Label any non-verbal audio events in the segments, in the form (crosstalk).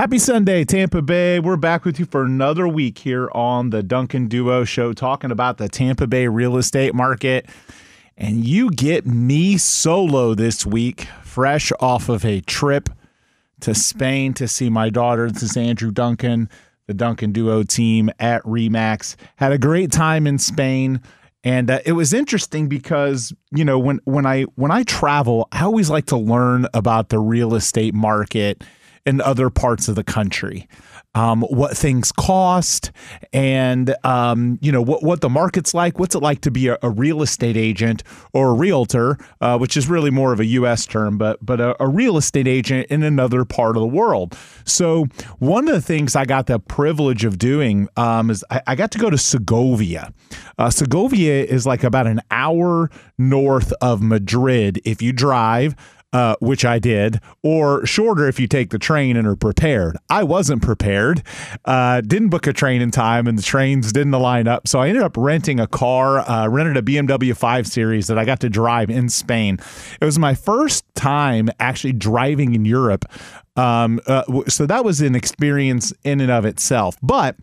Happy Sunday, Tampa Bay. We're back with you for another week here on the Duncan Duo Show, talking about the Tampa Bay real estate market. And you get me solo this week, fresh off of a trip to Spain to see my daughter. This is Andrew Duncan, the Duncan Duo team at Remax. Had a great time in Spain. And uh, it was interesting because you know when when I when I travel, I always like to learn about the real estate market in other parts of the country. Um, what things cost, and um, you know what what the market's like. What's it like to be a, a real estate agent or a realtor, uh, which is really more of a U.S. term, but but a, a, real estate agent in another part of the world. So one of the things I got the privilege of doing um, is I, I, got to go to Segovia. Uh, Segovia is like about an hour north of Madrid if you drive uh, which I did, or shorter if you take the train and are prepared. I wasn't prepared, uh, didn't book a train in time, and the trains didn't line up. So I ended up renting a car, uh, rented a BMW 5 Series that I got to drive in Spain. It was my first time actually driving in Europe. Um, uh, so that was an experience in and of itself. But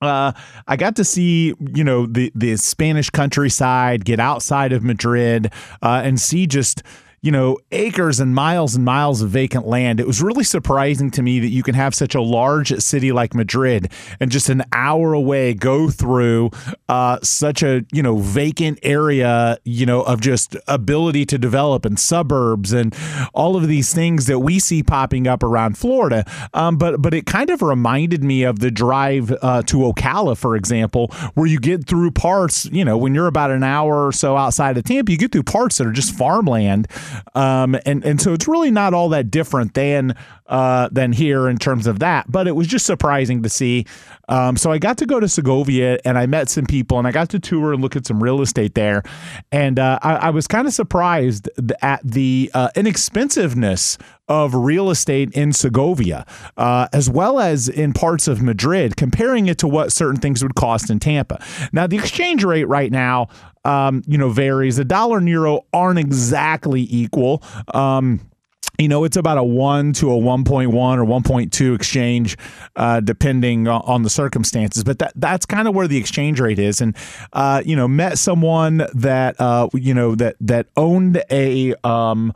uh, I got to see, you know, the the Spanish countryside, get outside of Madrid, uh, and see just you know, acres and miles and miles of vacant land. It was really surprising to me that you can have such a large city like Madrid and just an hour away go through uh, such a, you know, vacant area, you know, of just ability to develop and suburbs and all of these things that we see popping up around Florida. Um, but but it kind of reminded me of the drive uh, to Ocala, for example, where you get through parts, you know, when you're about an hour or so outside of Tampa, you get through parts that are just farmland um, and and so it's really not all that different than uh, than here in terms of that. But it was just surprising to see. Um, so I got to go to Segovia and I met some people and I got to tour and look at some real estate there, and uh, I, I, was kind of surprised at the uh, inexpensiveness of real estate in Segovia, uh, as well as in parts of Madrid, comparing it to what certain things would cost in Tampa. Now, the exchange rate right now, um, you know, varies. A dollar and euro aren't exactly equal. Um, you know, it's about a one to a 1.1 or 1.2 exchange, uh, depending on the circumstances. But that that's kind of where the exchange rate is. And, uh, you know, met someone that, uh, you know, that, that owned a, um,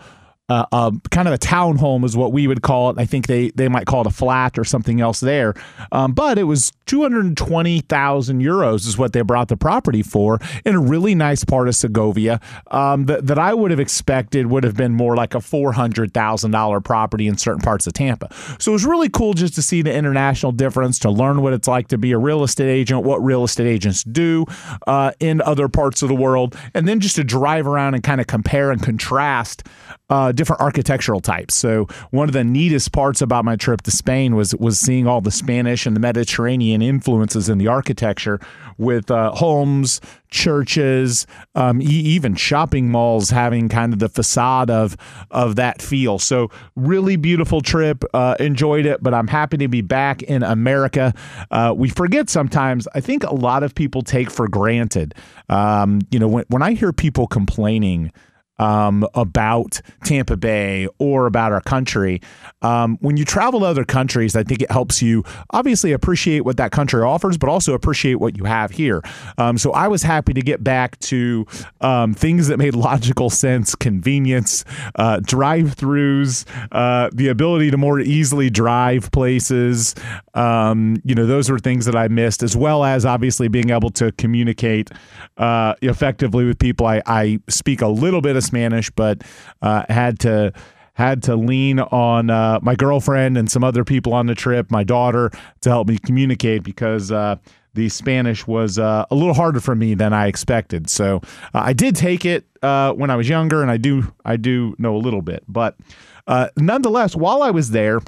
uh, kind of a townhome is what we would call it. I think they they might call it a flat or something else there. Um, but it was 220,000 euros is what they brought the property for in a really nice part of Segovia um, that, that I would have expected would have been more like a $400,000 property in certain parts of Tampa. So it was really cool just to see the international difference, to learn what it's like to be a real estate agent, what real estate agents do uh, in other parts of the world, and then just to drive around and kind of compare and contrast uh, different architectural types. So one of the neatest parts about my trip to Spain was was seeing all the Spanish and the Mediterranean influences in the architecture with uh, homes, churches, um, e- even shopping malls having kind of the facade of of that feel. So really beautiful trip. Uh, enjoyed it, but I'm happy to be back in America. Uh, we forget sometimes. I think a lot of people take for granted. Um, you know, when when I hear people complaining um, about Tampa Bay or about our country. Um, when you travel to other countries, I think it helps you obviously appreciate what that country offers, but also appreciate what you have here. Um, so I was happy to get back to um, things that made (laughs) logical sense, convenience, uh, drive throughs, uh, the ability to more easily drive places. Um, you know, those were things that I missed, as well as obviously being able to communicate uh, effectively with people. I, I speak a little bit of Spanish, but uh, had to had to lean on uh, my girlfriend and some other people on the trip, my daughter, to help me communicate because uh, the Spanish was uh, a little harder for me than I expected. So uh, I did take it uh, when I was younger, and I do I do know a little bit. But uh, nonetheless, while I was there,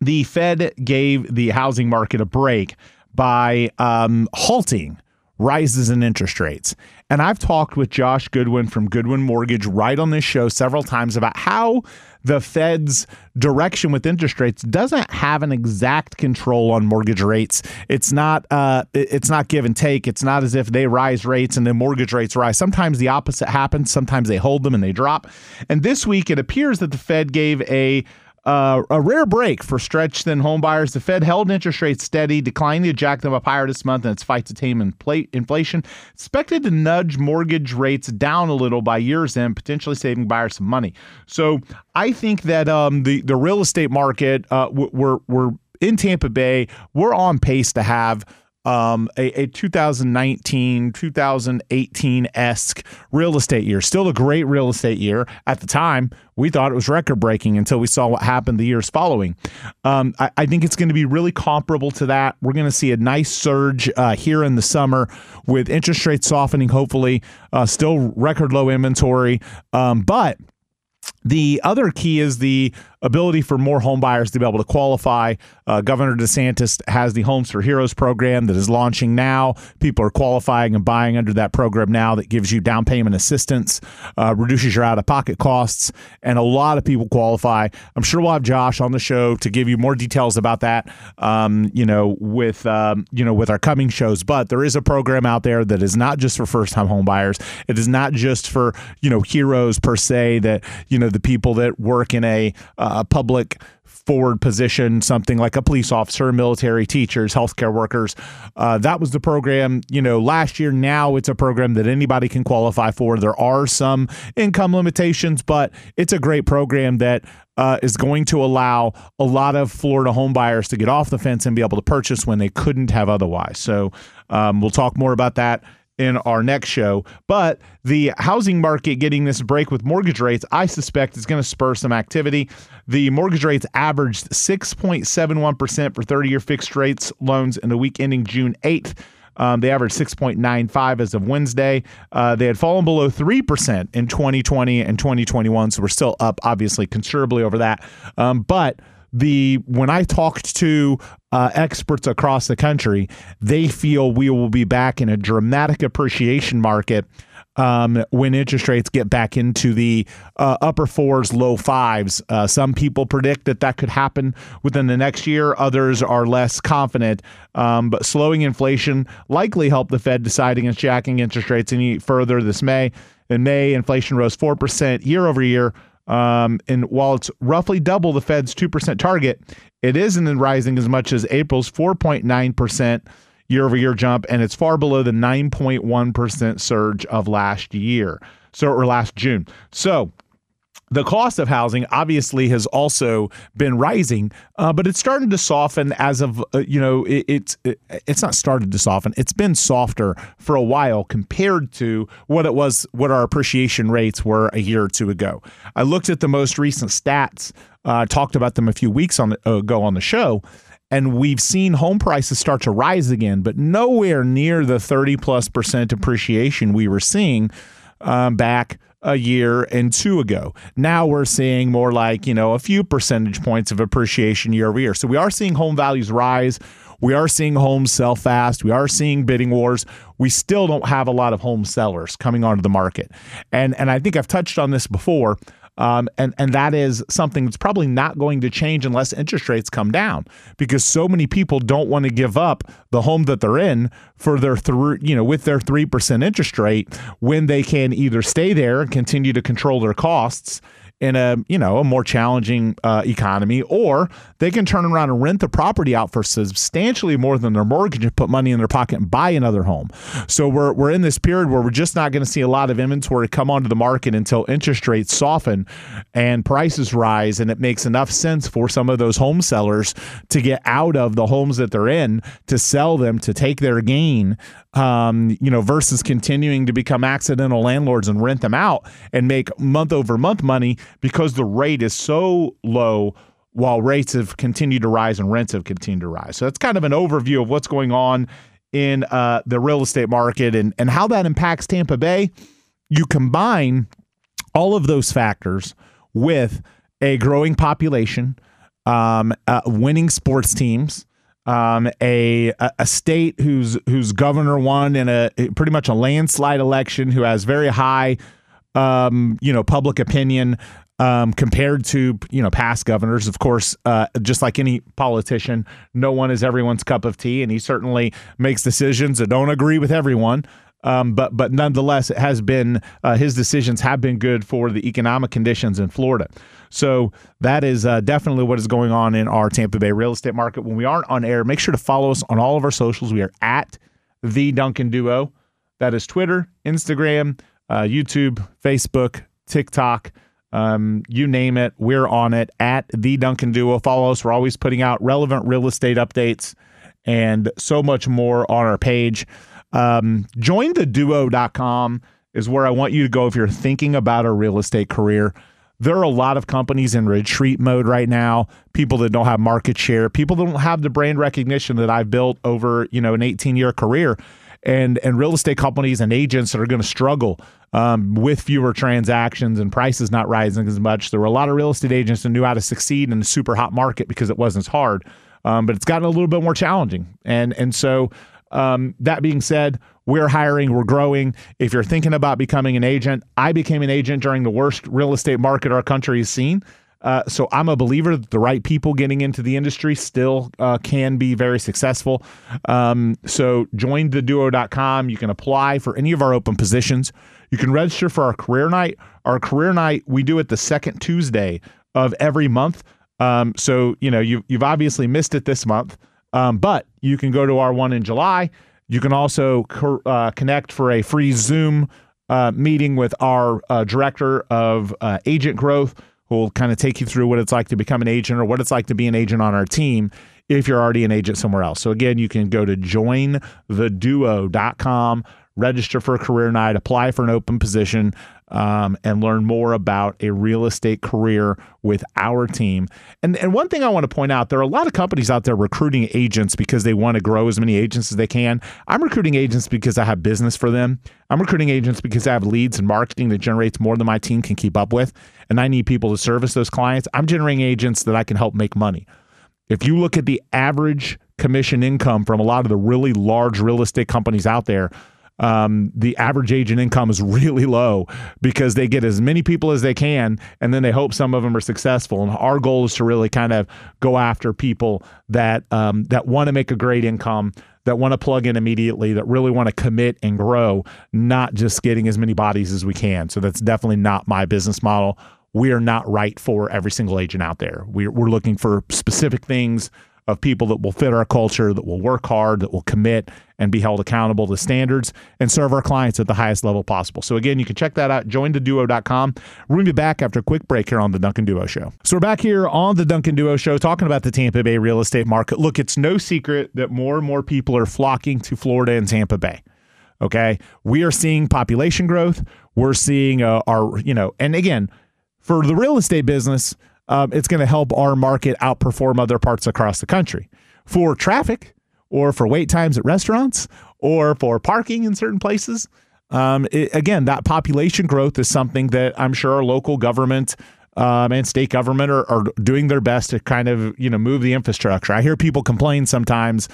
the Fed gave the housing market a break by um, halting rises in interest rates. And I've talked with Josh Goodwin from Goodwin Mortgage right on this show several times about how the Fed's direction with interest rates doesn't have an exact control on mortgage rates. It's not uh, it's not give and take. It's not as if they rise rates and then mortgage rates rise. Sometimes the opposite happens. Sometimes they hold them and they drop. And this week it appears that the Fed gave a Uh, a rare break for stretch thin home buyers. The Fed held interest rates steady, declining to jack them up higher this month in its fight to tame inflation. Expected to nudge mortgage rates down a little by year's end, potentially saving buyers some money. So I think that um, the the real estate market, uh, we're we're in Tampa Bay, we're on pace to have um, a, a 2019, 2018 esque real estate year. Still a great real estate year. At the time, we thought it was record breaking until we saw what happened the years following. Um, I, I, think it's going to be really comparable to that. We're going to see a nice surge uh, here in the summer with interest rates softening, hopefully, uh, still record low inventory. Um, but the other key is the ability for more home buyers to be able to qualify. Uh, Governor DeSantis has the Homes for Heroes program that is launching now. People are qualifying and buying under that program now that gives you down payment assistance, uh, reduces your out of pocket costs, and a lot of people qualify. I'm sure we'll have Josh on the show to give you more details about that. Um, you know, with um, you know with our coming shows, but there is a program out there that is not just for first time home buyers. It is not just for you know heroes per se that you know the people that work in a uh, public forward position, something like a police officer, military, teachers, healthcare workers. Uh, that was the program, you know, last year. Now it's a program that anybody can qualify for. There are some income limitations, but it's a great program that uh, is going to allow a lot of Florida homebuyers to get off the fence and be able to purchase when they couldn't have otherwise. So um, we'll talk more about that in our next show. But the housing market getting this break with mortgage rates, I suspect is going to spur some activity. The mortgage rates averaged 6.71% for 30 year fixed rates loans in the week ending June 8th. Um, they averaged 6.95 as of Wednesday. Uh, they had fallen below 3% in 2020 and 2021, so we're still up, obviously, considerably over that. Um, but the when I talked to uh, experts across the country, they feel we will be back in a dramatic appreciation market um, when interest rates get back into the uh, upper fours, low fives. Uh, some people predict that that could happen within the next year. Others are less confident. Um, but slowing inflation likely help the Fed decide against jacking interest rates any further this May. In May, inflation rose 4% year over year um, and while it's roughly double the Fed's 2% target, it isn't rising as much as April's 4.9% year over year jump, and it's far below the 9.1% surge of last year. So, or last June. So, the cost of housing obviously has also been rising, uh, but it's starting to soften as of uh, you know it, it's it, it's not started to soften. It's been softer for a while compared to what it was, what our appreciation rates were a year or two ago. I looked at the most recent stats, uh, talked about them a few weeks on the, ago on the show, and we've seen home prices start to rise again, but nowhere near the thirty plus percent appreciation we were seeing um, back a year and two ago. Now we're seeing more like, you know, a few percentage points of appreciation year over year. So we are seeing home values rise. We are seeing homes sell fast. We are seeing bidding wars. We still don't have a lot of home sellers coming onto the market. And and I think I've touched on this before. Um, and and that is something that's probably not going to change unless interest rates come down because so many people don't want to give up the home that they're in for their three you know with their three percent interest rate when they can either stay there and continue to control their costs in a you know a more challenging uh, economy, or they can turn around and rent the property out for substantially more than their mortgage and put money in their pocket and buy another home. So we're we're in this period where we're just not going to see a lot of inventory come onto the market until interest rates soften and prices rise, and it makes enough sense for some of those home sellers to get out of the homes that they're in to sell them to take their gain um, you know, versus continuing to become accidental landlords and rent them out and make month over month money because the rate is so low while rates have continued to rise and rents have continued to rise. So that's kind of an overview of what's going on in uh, the real estate market and, and how that impacts Tampa Bay. You combine all of those factors with a growing population, um, uh, winning sports teams, um, a a state whose whose governor won in a pretty much a landslide election, who has very high, um, you know, public opinion um, compared to you know past governors. Of course, uh, just like any politician, no one is everyone's cup of tea, and he certainly makes decisions that don't agree with everyone. Um, but but nonetheless, it has been uh, his decisions have been good for the economic conditions in Florida. So that is uh, definitely what is going on in our Tampa Bay real estate market. When we aren't on air, make sure to follow us on all of our socials. We are at the Duncan Duo. That is Twitter, Instagram, uh, YouTube, Facebook, TikTok. Um, you name it, we're on it at the Duncan Duo. Follow us. We're always putting out relevant real estate updates and so much more on our page. Um, jointheduo.com is where I want you to go if you're thinking about a real estate career. There are a lot of companies in retreat mode right now, people that don't have market share, people that don't have the brand recognition that I've built over, you know, an 18 year career. And, and real estate companies and agents that are going to struggle um, with fewer transactions and prices not rising as much. There were a lot of real estate agents that knew how to succeed in a super hot market because it wasn't as hard. Um, but it's gotten a little bit more challenging. And and so um, that being said, we're hiring, we're growing. If you're thinking about becoming an agent, I became an agent during the worst real estate market our country has seen. Uh, so I'm a believer that the right people getting into the industry still uh, can be very successful. Um, so join theduo.com. You can apply for any of our open positions. You can register for our career night. Our career night, we do it the second Tuesday of every month. Um, so, you know, you, you've obviously missed it this month. Um, but you can go to our one in July. You can also co- uh, connect for a free Zoom uh, meeting with our uh, director of uh, agent growth, who will kind of take you through what it's like to become an agent or what it's like to be an agent on our team if you're already an agent somewhere else. So, again, you can go to jointheduo.com, register for a career night, apply for an open position um, and learn more about a real estate career with our team. And and one thing I want to point out, there are a lot of companies out there recruiting agents because they want to grow as many agents as they can. I'm recruiting agents because I have business for them. I'm recruiting agents because I have leads and marketing that generates more than my team can keep up with, and I need people to service those clients. I'm generating agents that I can help make money. If you look at the average commission income from a lot of the really large real estate companies out there, um, the average agent income is really low because they get as many people as they can and then they hope some of them are successful. And our goal is to really kind of go after people that um, that want to make a great income, that want to plug in immediately, that really want to commit and grow, not just getting as many bodies as we can. So that's definitely not my business model. We are not right for every single agent out there. We're, we're looking for specific things of people that will fit our culture, that will work hard, that will commit and be held accountable to standards and serve our clients at the highest level possible. So again, you can check that out, jointheduo.com. We're going to be back after a quick break here on the Duncan Duo Show. So we're back here on the Duncan Duo Show talking about the Tampa Bay real estate market. Look, it's no secret that more and more people are flocking to Florida and Tampa Bay. Okay. We are seeing population growth. We're seeing uh, our, you know, and again, for the real estate business, um, it's going to help our market outperform other parts across the country. For traffic or for wait times at restaurants or for parking in certain places, um, it, again, that population growth is something that I'm sure our local government um, and state government are, are doing their best to kind of you know move the infrastructure. I hear people complain sometimes,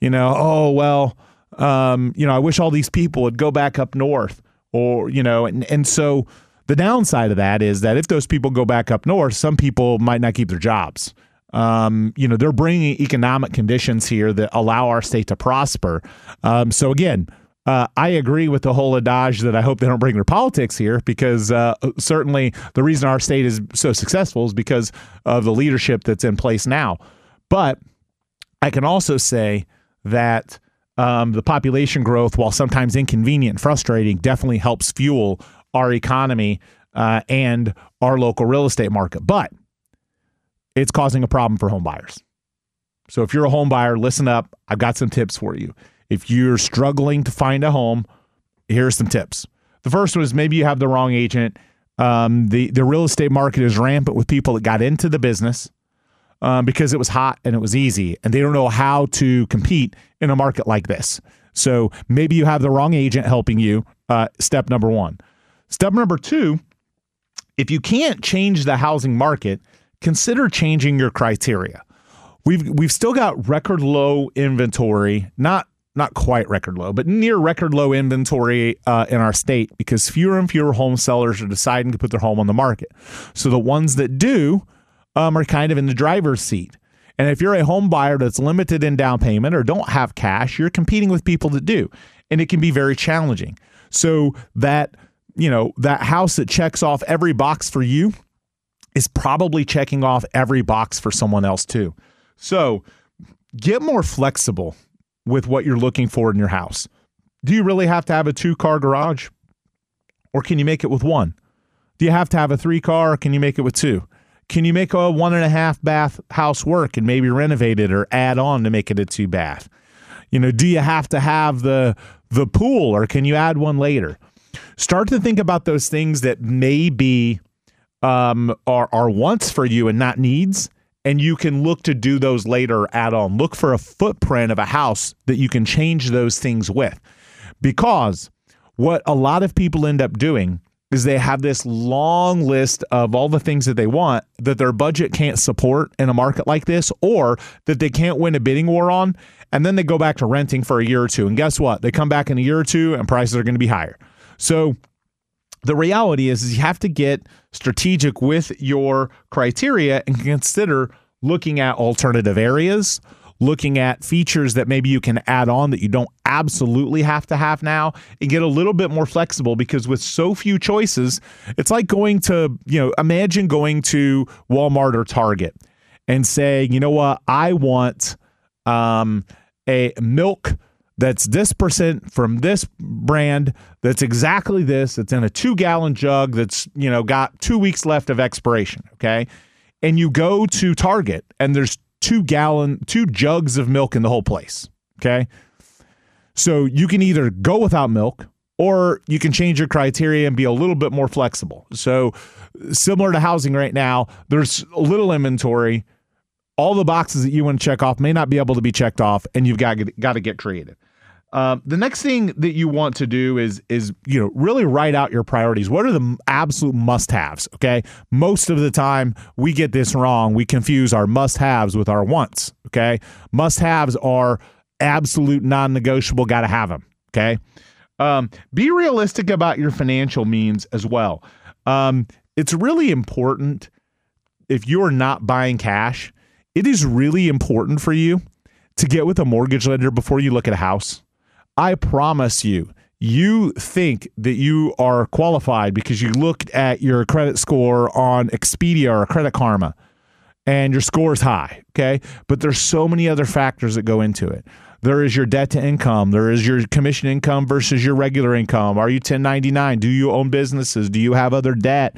you know, oh well, um, you know, I wish all these people would go back up north, or you know, and and so the downside of that is that if those people go back up north, some people might not keep their jobs. Um, you know, they're bringing economic conditions here that allow our state to prosper. Um, so again, uh, I agree with the whole adage that I hope they don't bring their politics here because uh, certainly the reason our state is so successful is because of the leadership that's in place now. But I can also say that um, the population growth, while sometimes inconvenient and frustrating, definitely helps fuel our economy uh, and our local real estate market. But it's causing a problem for home buyers. So if you're a home buyer, listen up. I've got some tips for you. If you're struggling to find a home, here's some tips. The first one is maybe you have the wrong agent. Um, the the real estate market is rampant with people that got into the business um, because it was hot and it was easy, and they don't know how to compete in a market like this. So maybe you have the wrong agent helping you. Uh, step number one. Step number two, if you can't change the housing market, consider changing your criteria. We've we've still got record low inventory, not not quite record low, but near record low inventory uh, in our state because fewer and fewer home sellers are deciding to put their home on the market. So the ones that do um, are kind of in the driver's seat. And if you're a home buyer that's limited in down payment or don't have cash, you're competing with people that do. and it can be very challenging. So that, you know, that house that checks off every box for you is probably checking off every box for someone else too. So get more flexible with what you're looking for in your house. Do you really have to have a two car garage? Or can you make it with one? Do you have to have a three car or can you make it with two? Can you make a one and a half bath house work and maybe renovate it or add on to make it a two bath? You know, do you have to have the the pool or can you add one later? Start to think about those things that maybe um, are, are wants for you and not needs. And you can look to do those later add on. Look for a footprint of a house that you can change those things with. Because what a lot of people end up doing is they have this long list of all the things that they want that their budget can't support in a market like this or that they can't win a bidding war on and then they go back to renting for a year or two and guess what they come back in a year or two and prices are going to be higher so the reality is, is you have to get strategic with your criteria and consider looking at alternative areas, looking at features that maybe you can add on that you don't absolutely have to have now and get a little bit more flexible because with so few choices, it's like going to, you know, imagine going to Walmart or Target and saying, you know what, I want um, a milk that's this percent from this brand that's exactly this it's in a two gallon jug that's you know got two weeks left of expiration okay? And you go to target and there's two gallon two jugs of milk in the whole place okay? So you can either go without milk or you can change your criteria and be a little bit more flexible. So similar to housing right now there's a little inventory all the boxes that you want to check off may not be able to be checked off and you've got, got to get creative um, the next thing that you want to do is is you know really write out your priorities. What are the absolute must-haves? Okay, most of the time we get this wrong. We confuse our must-haves with our wants. Okay, must-haves are absolute non-negotiable. Got to have them. Okay, um, be realistic about your financial means as well. Um, it's really important if you are not buying cash. It is really important for you to get with a mortgage lender before you look at a house I promise you, you think that you are qualified because you looked at your credit score on Experian or Credit Karma and your score is high. Okay. But there's so many other factors that go into it. There is your debt to income. There is your commission income versus your regular income. Are you 1099? Do you own businesses? Do you have other debt?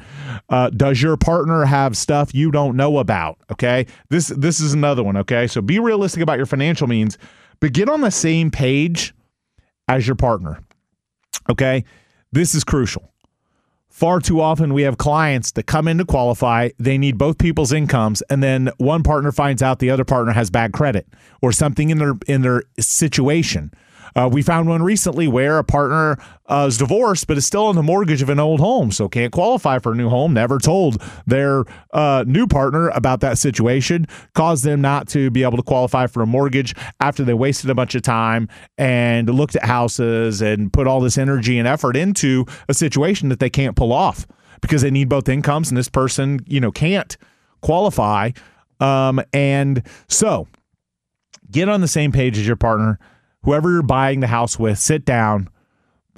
Uh, does your partner have stuff you don't know about? Okay. This this is another one. Okay. So be realistic about your financial means, but get on the same page as your partner. Okay. This is crucial. Far too often, we have clients that come in to qualify. They need both people's incomes, and then one partner finds out the other partner has bad credit or something in their in their situation uh, we found one recently where a partner uh, is divorced but is still on the mortgage of an old home, so can't qualify for a new home. Never told their uh, new partner about that situation, caused them not to be able to qualify for a mortgage after they wasted a bunch of time and looked at houses and put all this energy and effort into a situation that they can't pull off because they need both incomes and this person, you know, can't qualify. Um, and so get on the same page as your partner whoever you're buying the house with, sit down,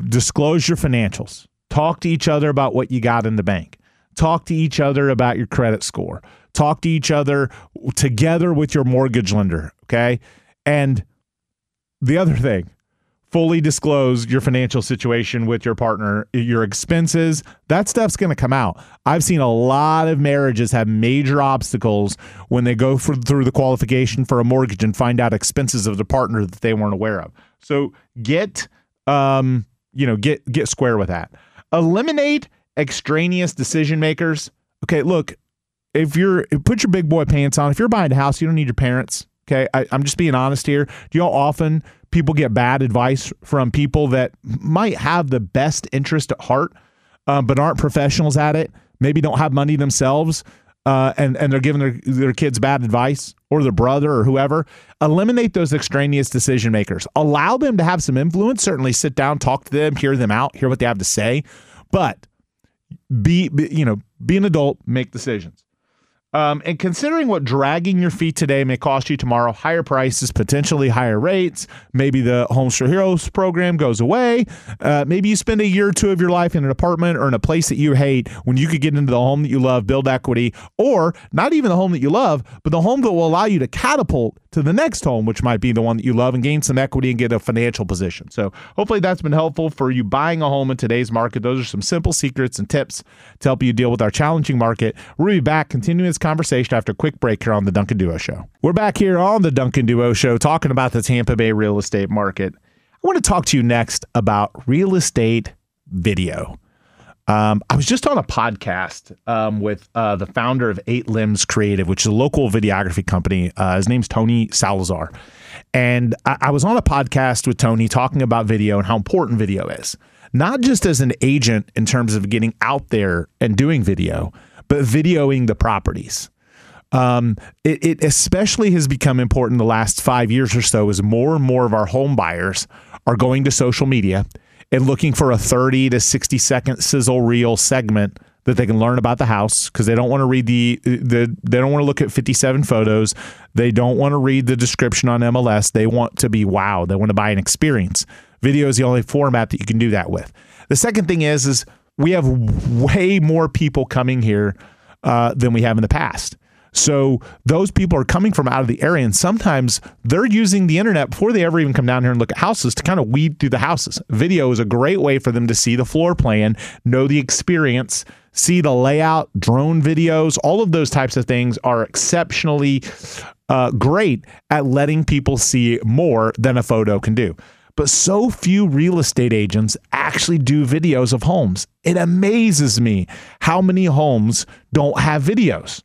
disclose your financials, talk to each other about what you got in the bank, talk to each other about your credit score, talk to each other together with your mortgage lender. Okay. And the other thing, fully disclose your financial situation with your partner, your expenses, that stuff's going to come out. I've seen a lot of marriages have major obstacles when they go for, through the qualification for a mortgage and find out expenses of the partner that they weren't aware of. So get um, you know, get get square with that. Eliminate extraneous decision makers. Okay, look, if you're put your big boy pants on, if you're buying a house, you don't need your parents. Okay, I, am just being honest here. Do y'all often people get bad advice from people that might have the best interest at heart, um, but aren't professionals at it? Maybe don't have money themselves, uh, and and they're giving their their kids bad advice or their brother or whoever. Eliminate those extraneous decision makers. Allow them to have some influence. Certainly, sit down, talk to them, hear them out, hear what they have to say, but be, be you know be an adult, make decisions. Um, and considering what dragging your feet today may cost you tomorrow, higher prices, potentially higher rates, maybe the Homes for Heroes program goes away. Uh, maybe you spend a year or two of your life in an apartment or in a place that you hate when you could get into the home that you love, build equity, or not even the home that you love, but the home that will allow you to catapult to the next home, which might be the one that you love, and gain some equity and get a financial position. So hopefully that's been helpful for you buying a home in today's market. Those are some simple secrets and tips to help you deal with our challenging market. We'll be back continuing this conversation after a quick break here on the Duncan Duo Show. We're back here on the Duncan Duo Show talking about the Tampa Bay real estate market. I want to talk to you next about real estate video. Um, I was just on a podcast um, with uh, the founder of Eight Limbs Creative, which is a local videography company. Uh, his name's Tony Salazar. And I, I was on a podcast with Tony talking about video and how important video is, not just as an agent in terms of getting out there and doing video, but videoing the properties. Um, it, it especially has become important the last five years or so as more and more of our home buyers are going to social media and looking for a 30 to 60 second sizzle reel segment that they can learn about the house because they don't want to read the, the they don't want to look at 57 photos. They don't want to read the description on MLS they want to be wow they want to buy an experience. Video is the only format that you can do that with. The second thing is is we have way more people coming here uh, than we have in the past so those people are coming from out of the area, and sometimes they're using the internet before they ever even come down here and look at houses to kind of weed through the houses. Video is a great way for them to see the floor plan, know the experience, see the layout, drone videos, all of those types of things are exceptionally uh, great at letting people see more than a photo can do. But so few real estate agents actually do videos of homes. It amazes me how many homes don't have videos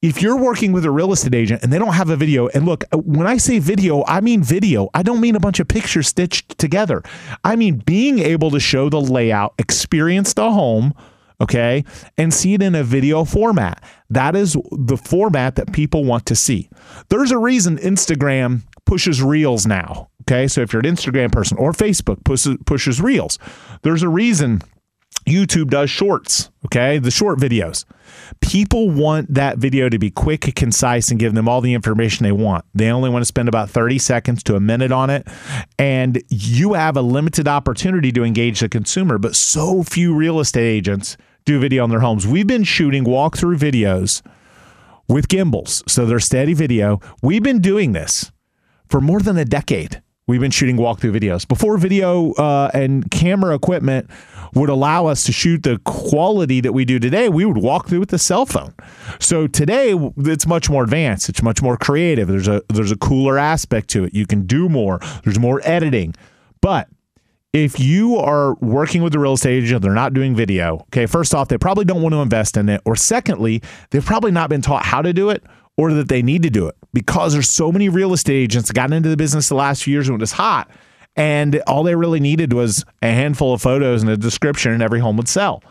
if you're working with a real estate agent and they don't have a video, and look, uh, when I say video, I mean video. I don't mean a bunch of pictures stitched together. I mean being able to show the layout, experience the home, okay, and see it in a video format. That is the format that people want to see. There's a reason Instagram pushes reels now. Okay. So if you're an Instagram person or Facebook pushes, pushes reels, there's a reason YouTube does shorts, okay? The short videos. People want that video to be quick concise and give them all the information they want. They only want to spend about 30 seconds to a minute on it. And you have a limited opportunity to engage the consumer, but so few real estate agents do video on their homes. We've been shooting walkthrough videos with gimbals, so they're steady video. We've been doing this for more than a decade. We've been shooting walkthrough videos. Before video uh, and camera equipment would allow us to shoot the quality that we do today, we would walk through with the cell phone. So today it's much more advanced. It's much more creative. There's a there's a cooler aspect to it. You can do more. There's more editing. But if you are working with a real estate agent, they're not doing video. Okay, first off, they probably don't want to invest in it. Or secondly, they've probably not been taught how to do it or that they need to do it because there's so many real estate agents that got into the business the last few years when it was hot and all they really needed was a handful of photos and a description, and every home would sell.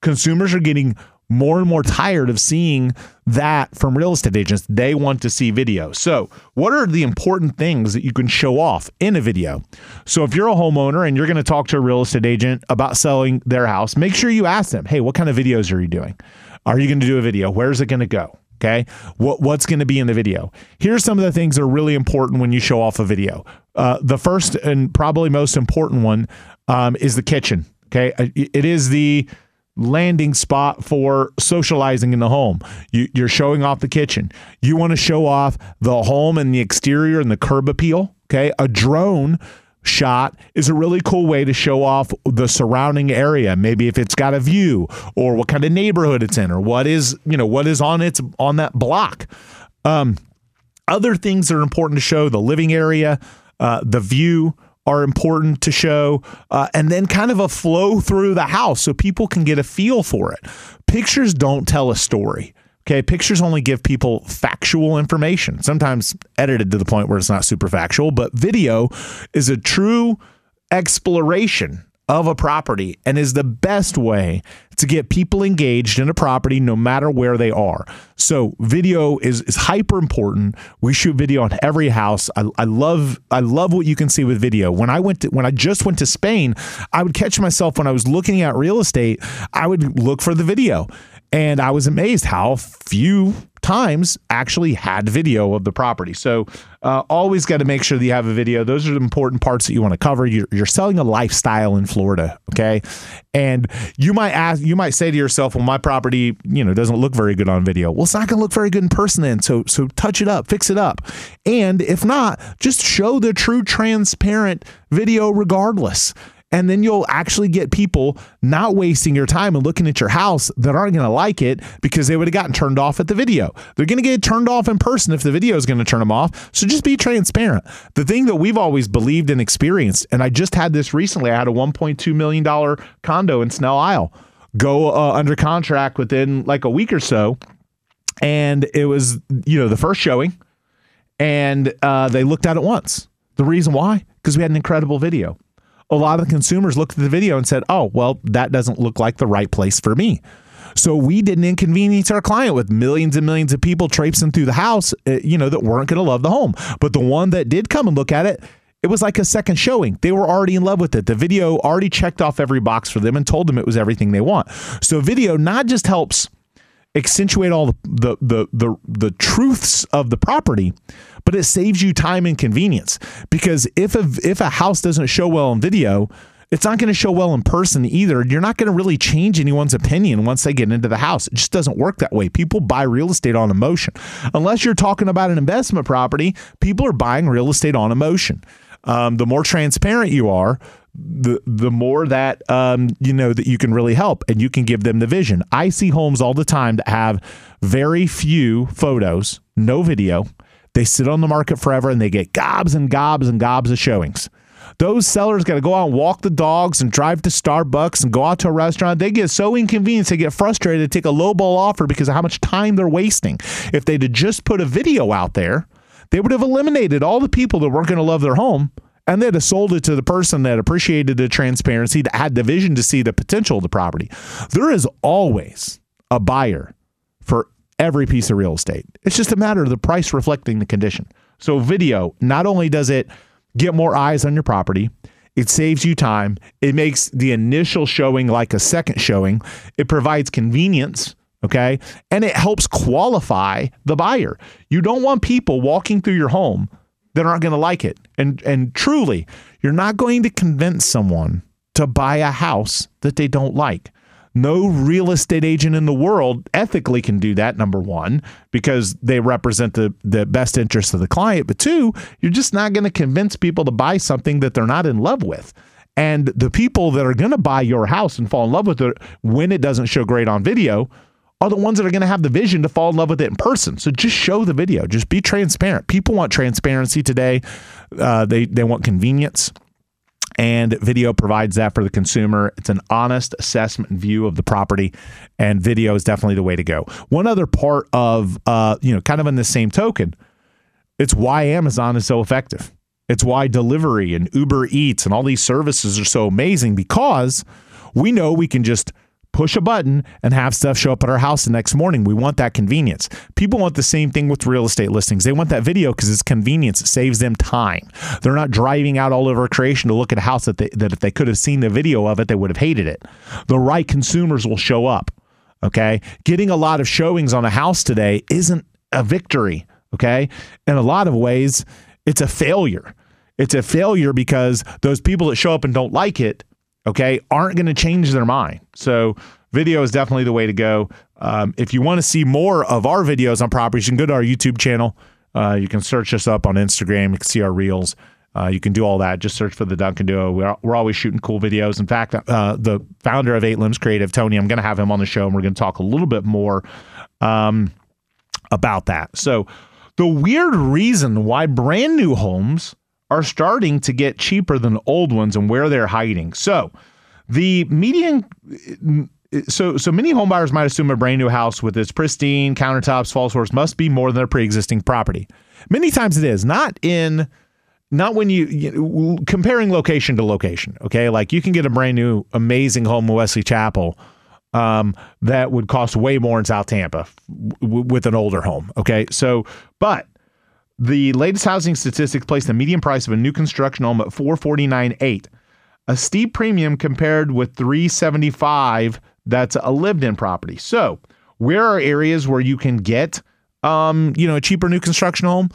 Consumers are getting more and more tired of seeing that from real estate agents. They want to see video. So, what are the important things that you can show off in a video? So, if you're a homeowner and you're going to talk to a real estate agent about selling their house, make sure you ask them, hey, what kind of videos are you doing? Are you going to do a video? Where's it going to go? Okay. What what's going to be in the video? Here's some of the things that are really important when you show off a video. Uh, the first and probably most important one um, is the kitchen. Okay. Uh, it is the landing spot for socializing in the home. You, you're showing off the kitchen. You want to show off the home and the exterior and the curb appeal. Okay. A drone shot is a really cool way to show off the surrounding area. Maybe if it's got a view or what kind of neighborhood it's in or what is you know what is on its on that block. Um, other things that are important to show the living area uh, the view are important to show uh, and then kind of a flow through the house so people can get a feel for it. Pictures don't tell a story Okay, pictures only give people factual information, sometimes edited to the point where it's not super factual, but video is a true exploration of a property and is the best way to get people engaged in a property no matter where they are. So video is, is hyper important. We shoot video on every house. I, I love I love what you can see with video. When I went to when I just went to Spain, I would catch myself when I was looking at real estate, I would look for the video And I was amazed how few times actually had video of the property. So uh, always got to make sure that you have a video. Those are the important parts that you want to cover. You're, you're selling a lifestyle in Florida, okay? And you might ask, you might say to yourself, "Well, my property, you know, doesn't look very good on video." Well, it's not going to look very good in person then. So so touch it up, fix it up, and if not, just show the true transparent video regardless. And then you'll actually get people not wasting your time and looking at your house that aren't going to like it because they would have gotten turned off at the video. They're going to get turned off in person if the video is going to turn them off. So just be transparent. The thing that we've always believed and experienced, and I just had this recently, I had a $1.2 million condo in Snell Isle go uh, under contract within like a week or so. And it was, you know, the first showing, and uh, they looked at it once. The reason why? Because we had an incredible video a lot of the consumers looked at the video and said, oh, well, that doesn't look like the right place for me. So we didn't inconvenience our client with millions and millions of people traipsing through the house, uh, you know, that weren't going to love the home. But the one that did come and look at it, it was like a second showing. They were already in love with it. The video already checked off every box for them and told them it was everything they want. So video not just helps accentuate all the the the the, the truths of the property, but it saves you time and convenience because if a if a house doesn't show well in video, it's not going to show well in person either. You're not going to really change anyone's opinion once they get into the house. It just doesn't work that way. People buy real estate on emotion. Unless you're talking about an investment property, people are buying real estate on emotion. Um, the more transparent you are, the the more that um, you know that you can really help and you can give them the vision. I see homes all the time that have very few photos, no video. They sit on the market forever and they get gobs and gobs and gobs of showings. Those sellers got to go out and walk the dogs and drive to Starbucks and go out to a restaurant. They get so inconvenienced, they get frustrated, they take a low ball offer because of how much time they're wasting. If they'd have just put a video out there, they would have eliminated all the people that weren't going to love their home and they'd have sold it to the person that appreciated the transparency, that had the vision to see the potential of the property. There is always a buyer for every piece of real estate. It's just a matter of the price reflecting the condition. So, video, not only does it get more eyes on your property, it saves you time. It makes the initial showing like a second showing. It provides convenience, okay? And it helps qualify the buyer. You don't want people walking through your home that aren't going to like it. And and truly, you're not going to convince someone to buy a house that they don't like. No real estate agent in the world ethically can do that, number one, because they represent the, the best interest of the client. But two, you're just not going to convince people to buy something that they're not in love with. And the people that are going to buy your house and fall in love with it when it doesn't show great on video are the ones that are going to have the vision to fall in love with it in person. So just show the video. Just be transparent. People want transparency today. Uh, they they want convenience, and video provides that for the consumer. It's an honest assessment view of the property, and video is definitely the way to go. One other part of uh, you know, kind of in the same token, it's why Amazon is so effective. It's why delivery and Uber Eats and all these services are so amazing because we know we can just push a button and have stuff show up at our house the next morning. We want that convenience. People want the same thing with real estate listings. They want that video because it's convenience. It saves them time. They're not driving out all over creation to look at a house that they, that if they could have seen the video of it, they would have hated it. The right consumers will show up. Okay. Getting a lot of showings on a house today isn't a victory. Okay. In a lot of ways, it's a failure. It's a failure because those people that show up and don't like it okay, aren't going to change their mind. So video is definitely the way to go. Um, if you want to see more of our videos on properties, you can go to our YouTube channel. Uh, you can search us up on Instagram. You can see our reels. Uh, you can do all that. Just search for the Duncan Duo. We're, we're always shooting cool videos. In fact, uh, the founder of Eight Limbs Creative, Tony, I'm going to have him on the show, and we're going to talk a little bit more um, about that. So, the weird reason why brand new homes are starting to get cheaper than old ones and where they're hiding. So the median so so many homebuyers might assume a brand new house with its pristine countertops, false floors must be more than their pre-existing property. Many times it is not in not when you, you comparing location to location. Okay, like you can get a brand new amazing home in Wesley Chapel um, that would cost way more in South Tampa with an older home. Okay, so but the latest housing statistics place the median price of a new construction home at 449.8, a steep premium compared with 375 that's a lived-in property. So, Where are areas where you can get, um, you know, a cheaper new construction home?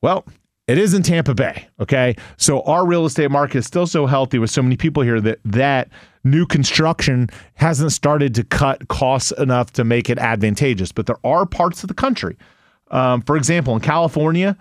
Well, it is in Tampa Bay. Okay. So our real estate market is still so healthy with so many people here that that new construction hasn't started to cut costs enough to make it advantageous. But there are parts of the country, um, for example, in California,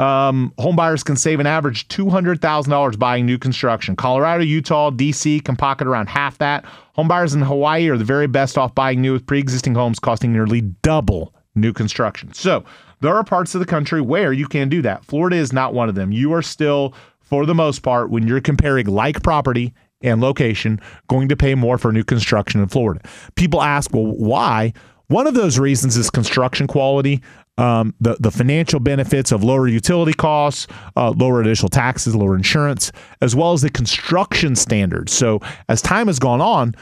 um, home buyers can save an average $200,000 buying new construction. Colorado, Utah, DC can pocket around half that. Home buyers in Hawaii are the very best off buying new with pre existing homes costing nearly double new construction. So there are parts of the country where you can do that. Florida is not one of them. You are still, for the most part, when you're comparing like property and location, going to pay more for new construction in Florida. People ask, well, why? One of those reasons is construction quality um, the the financial benefits of lower utility costs, uh, lower additional taxes, lower insurance, as well as the construction standards. So as time has gone on,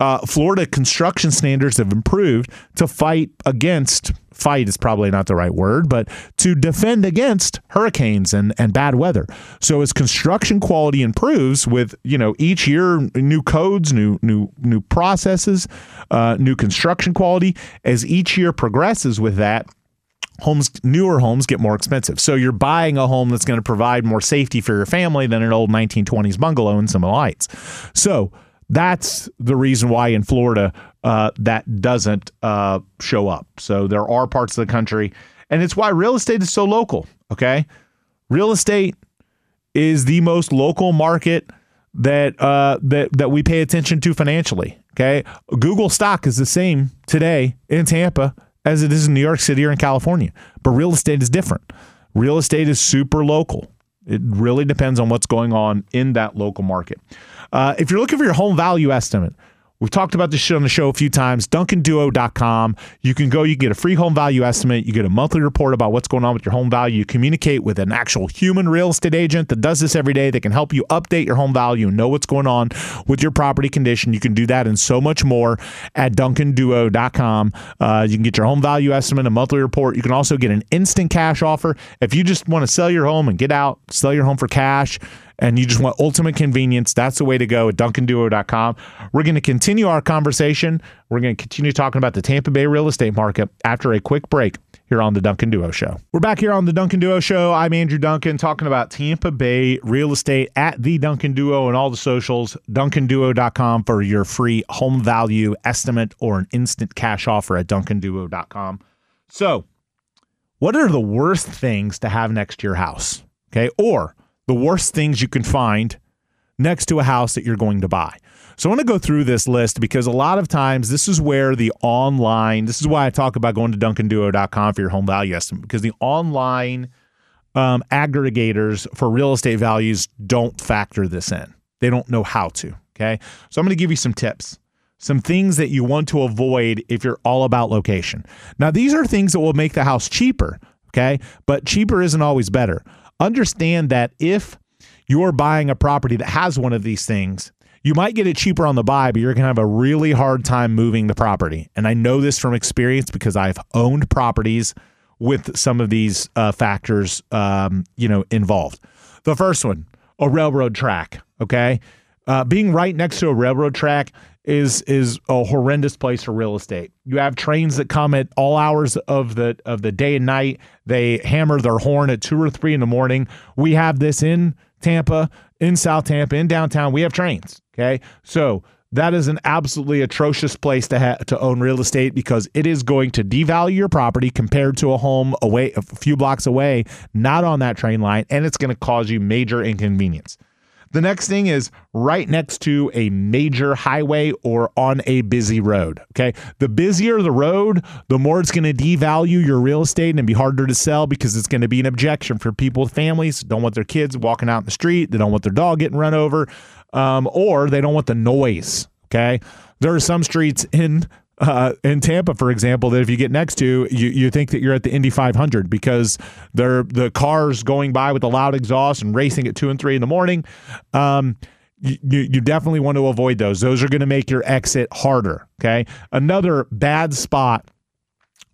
uh, Florida construction standards have improved to fight against fight is probably not the right word, but to defend against hurricanes and, and bad weather. So as construction quality improves with, you know, each year new codes, new new new processes, uh, new construction quality, as each year progresses with that, homes newer homes get more expensive. So you're buying a home that's going to provide more safety for your family than an old 1920s bungalow in some lights. So that's the reason why in Florida uh, that doesn't uh, show up. So there are parts of the country, and it's why real estate is so local. Okay, real estate is the most local market that uh, that that we pay attention to financially. Okay, Google stock is the same today in Tampa as it is in New York City or in California. But real estate is different. Real estate is super local. It really depends on what's going on in that local market. Uh, if you're looking for your home value estimate, We've talked about this shit on the show a few times. DuncanDuo.com. You can go, you can get a free home value estimate. You get a monthly report about what's going on with your home value. You communicate with an actual human real estate agent that does this every day that can help you update your home value and know what's going on with your property condition. You can do that and so much more at DuncanDuo.com. Uh, you can get your home value estimate, a monthly report. You can also get an instant cash offer. If you just want to sell your home and get out, sell your home for cash, and you just want ultimate convenience, that's the way to go at DuncanDuo.com. We're going to continue our conversation. We're going to continue talking about the Tampa Bay real estate market after a quick break here on the Duncan Duo Show. We're back here on the Duncan Duo Show. I'm Andrew Duncan talking about Tampa Bay real estate at the Duncan Duo and all the socials. DuncanDuo.com for your free home value estimate or an instant cash offer at DuncanDuo.com. So, what are the worst things to have next to your house? Okay. Or the worst things you can find next to a house that you're going to buy. So I want to go through this list because a lot of times this is where the online, this is why I talk about going to duncanduo.com for your home value estimate because the online um, aggregators for real estate values don't factor this in. They don't know how to. Okay. So I'm going to give you some tips, some things that you want to avoid if you're all about location. Now, these are things that will make the house cheaper. Okay. But cheaper isn't always better understand that if you're buying a property that has one of these things, you might get it cheaper on the buy, but you're going to have a really hard time moving the property. And I know this from experience because I've owned properties with some of these uh, factors, um, you know, involved. The first one, a railroad track. Okay, uh, being right next to a railroad track is is a horrendous place for real estate. You have trains that come at all hours of the of the day and night. They hammer their horn at two or three in the morning. We have this in Tampa, in South Tampa, in downtown. We have trains. Okay, so that is an absolutely atrocious place to ha- to own real estate because it is going to devalue your property compared to a home away a few blocks away, not on that train line, and it's going to cause you major inconvenience. The next thing is right next to a major highway or on a busy road. Okay. The busier the road, the more it's going to devalue your real estate and be harder to sell because it's going to be an objection for people with families. Don't want their kids walking out in the street. They don't want their dog getting run over. Um, or they don't want the noise. Okay. There are some streets in uh, in Tampa, for example, that if you get next to, you, you think that you're at the Indy 500 because they're the cars going by with a loud exhaust and racing at two and three in the morning. Um, you, you definitely want to avoid those. Those are going to make your exit harder. Okay. Another bad spot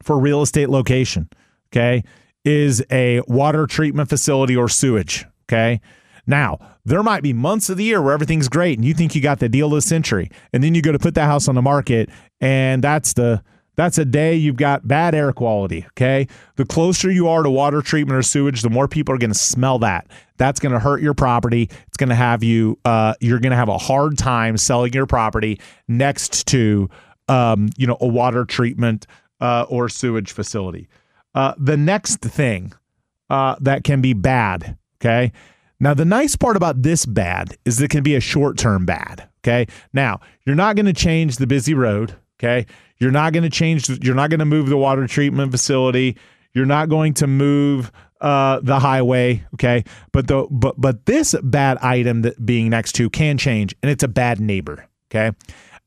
for real estate location, okay, is a water treatment facility or sewage. Okay. Now, there might be months of the year where everything's great and you think you got the deal of the century. And then you go to put that house on the market and that's the That's a day you've got bad air quality. Okay. The closer you are to water treatment or sewage, the more people are going to smell that. That's going to hurt your property. It's going to have you, uh, you're going to have a hard time selling your property next to, um, you know, a water treatment uh, or sewage facility. Uh, the next thing uh, that can be bad. Okay. Now, the nice part about this bad is it can be a short term bad. Okay. Now, you're not going to change the busy road. Okay. You're not going to change, you're not going to move the water treatment facility. You're not going to move uh, the highway. Okay. But the but but this bad item that being next to can change, and it's a bad neighbor. Okay.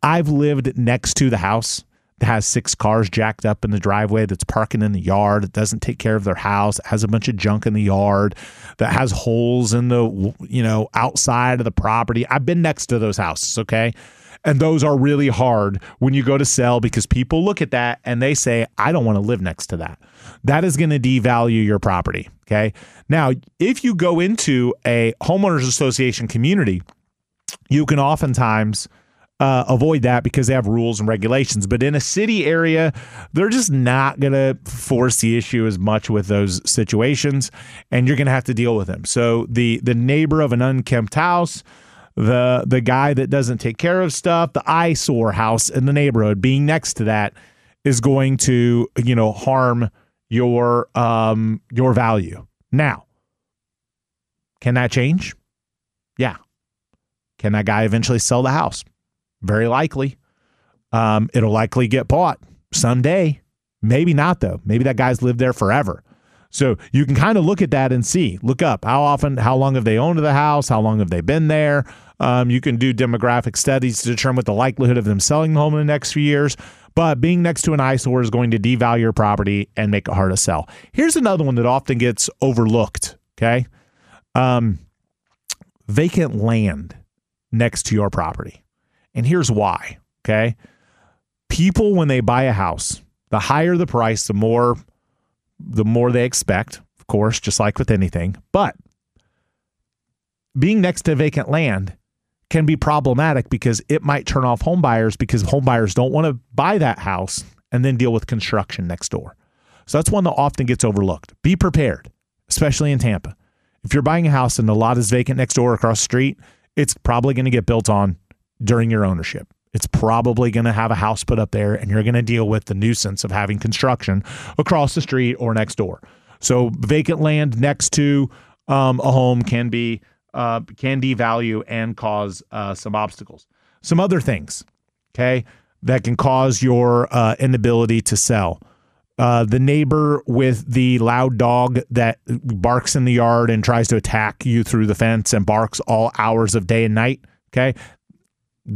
I've lived next to the house has six cars jacked up in the driveway that's parking in the yard that doesn't take care of their house has a bunch of junk in the yard that has holes in the you know outside of the property i've been next to those houses okay and those are really hard when you go to sell because people look at that and they say, I don't want to live next to that. That is going to devalue your property. Okay. Now, if you go into a homeowners association community, you can oftentimes uh, avoid that because they have rules and regulations. But in a city area, they're just not going to force the issue as much with those situations, and you're going to have to deal with them. So the the neighbor of an unkempt house the the guy that doesn't take care of stuff, the eyesore house in the neighborhood being next to that is going to, you know, harm your um your value. Now, can that change? Yeah. Can that guy eventually sell the house? Very likely. Um, it'll likely get bought someday. Maybe not though. Maybe that guy's lived there forever. So you can kind of look at that and see, look up how often, how long have they owned the house, how long have they been there. Um, you can do demographic studies to determine what the likelihood of them selling the home in the next few years. But being next to an eyesore is going to devalue your property and make it hard to sell. Here's another one that often gets overlooked. Okay, um, vacant land next to your property, and here's why. Okay, people when they buy a house, the higher the price, the more the more they expect, of course, just like with anything. But being next to vacant land can be problematic because it might turn off home buyers because home buyers don't want to buy that house and then deal with construction next door. So that's one that often gets overlooked. Be prepared, especially in Tampa. If you're buying a house and the lot is vacant next door across the street, it's probably going to get built on during your ownership it's probably going to have a house put up there and you're going to deal with the nuisance of having construction across the street or next door. So vacant land next to um, a home can be uh, can devalue and cause uh, some obstacles. Some other things, okay, that can cause your uh, inability to sell. Uh, the neighbor with the loud dog that barks in the yard and tries to attack you through the fence and barks all hours of day and night. Okay,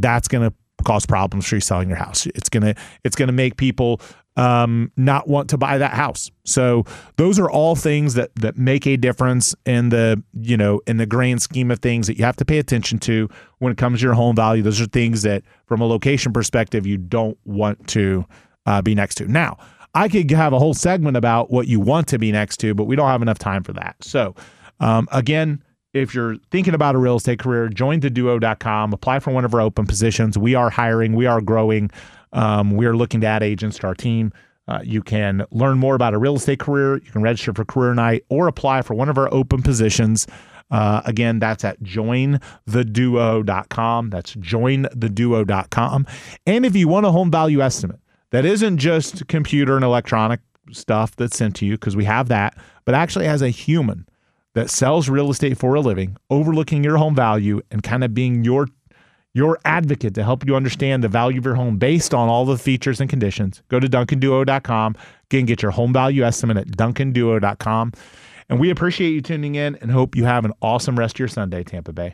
that's going to cause problems for you selling your house. It's gonna it's gonna make people um, not want to buy that house. So those are all things that that make a difference in the you know in the grand scheme of things that you have to pay attention to when it comes to your home value. Those are things that, from a location perspective, you don't want to uh, be next to. Now, I could have a whole segment about what you want to be next to, but we don't have enough time for that. So um, again if you're thinking about a real estate career, join theduo.com, apply for one of our open positions. We are hiring, we are growing. Um, we are looking to add agents to our team. Uh, you can learn more about a real estate career. You can register for career night or apply for one of our open positions. Uh, again, that's at jointheduo.com. That's jointheduo.com. And if you want a home value estimate, that isn't just computer and electronic stuff that's sent to you, because we have that, but actually has a human that sells real estate for a living, overlooking your home value and kind of being your your advocate to help you understand the value of your home based on all the features and conditions. Go to duncanduo.com. Again, get your home value estimate at duncanduo.com. And we appreciate you tuning in and hope you have an awesome rest of your Sunday, Tampa Bay.